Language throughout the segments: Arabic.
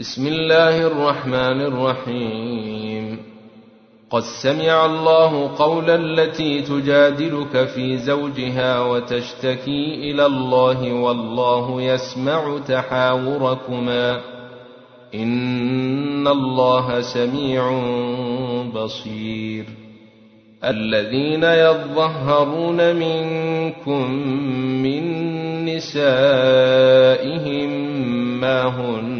بسم الله الرحمن الرحيم. قد سمع الله قول التي تجادلك في زوجها وتشتكي إلى الله والله يسمع تحاوركما. إن الله سميع بصير. الذين يظهرون منكم من نسائهم ما هن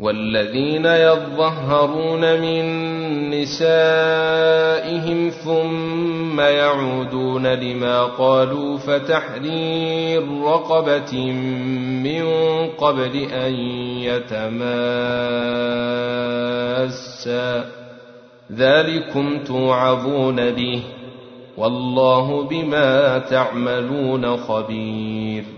والذين يظهرون من نسائهم ثم يعودون لما قالوا فتحرير رقبة من قبل أن يتماسا. ذلكم توعظون به والله بما تعملون خبير.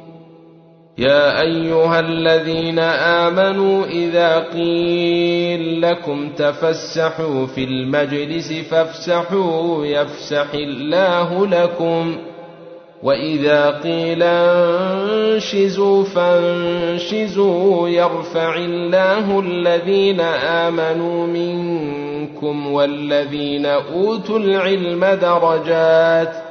يا أيها الذين آمنوا إذا قيل لكم تفسحوا في المجلس فافسحوا يفسح الله لكم وإذا قيل انشزوا فانشزوا يرفع الله الذين آمنوا منكم والذين أوتوا العلم درجات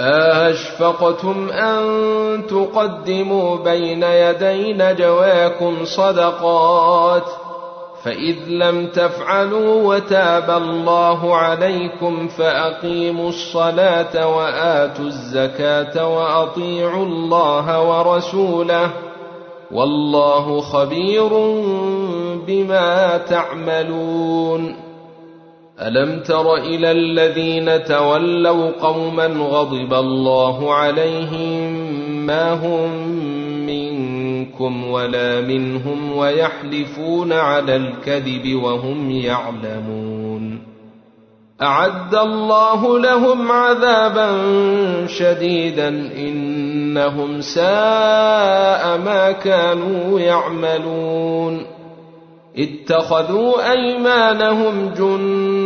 أشفقتم أن تقدموا بين يدي نجواكم صدقات فإذ لم تفعلوا وتاب الله عليكم فأقيموا الصلاة وآتوا الزكاة وأطيعوا الله ورسوله والله خبير بما تعملون ألم تر إلى الذين تولوا قوما غضب الله عليهم ما هم منكم ولا منهم ويحلفون على الكذب وهم يعلمون أعد الله لهم عذابا شديدا إنهم ساء ما كانوا يعملون اتخذوا أيمانهم جنة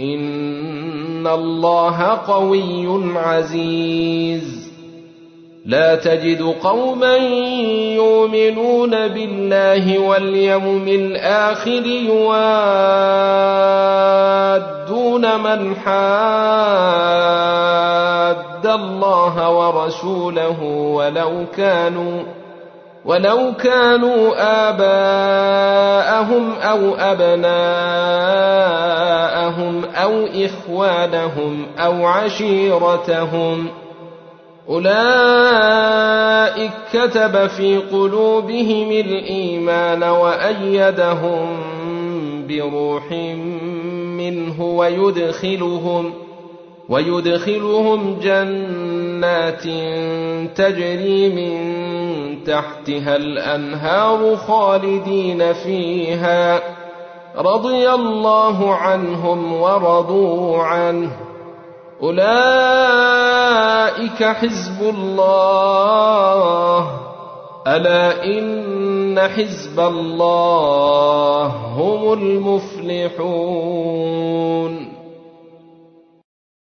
ان الله قوي عزيز. لا تجد قوما يؤمنون بالله واليوم الآخر يوادون من حاد الله ورسوله ولو كانوا ولو كانوا آباءهم أو أبناءهم أو إخوانهم أو عشيرتهم ۖ أولئك كتب في قلوبهم الإيمان وأيدهم بروح منه ويدخلهم ويدخلهم جنات تجري من تحتها الأنهار خالدين فيها رضي الله عنهم ورضوا عنه. أولئك حزب الله. ألا إن حزب الله هم المفلحون.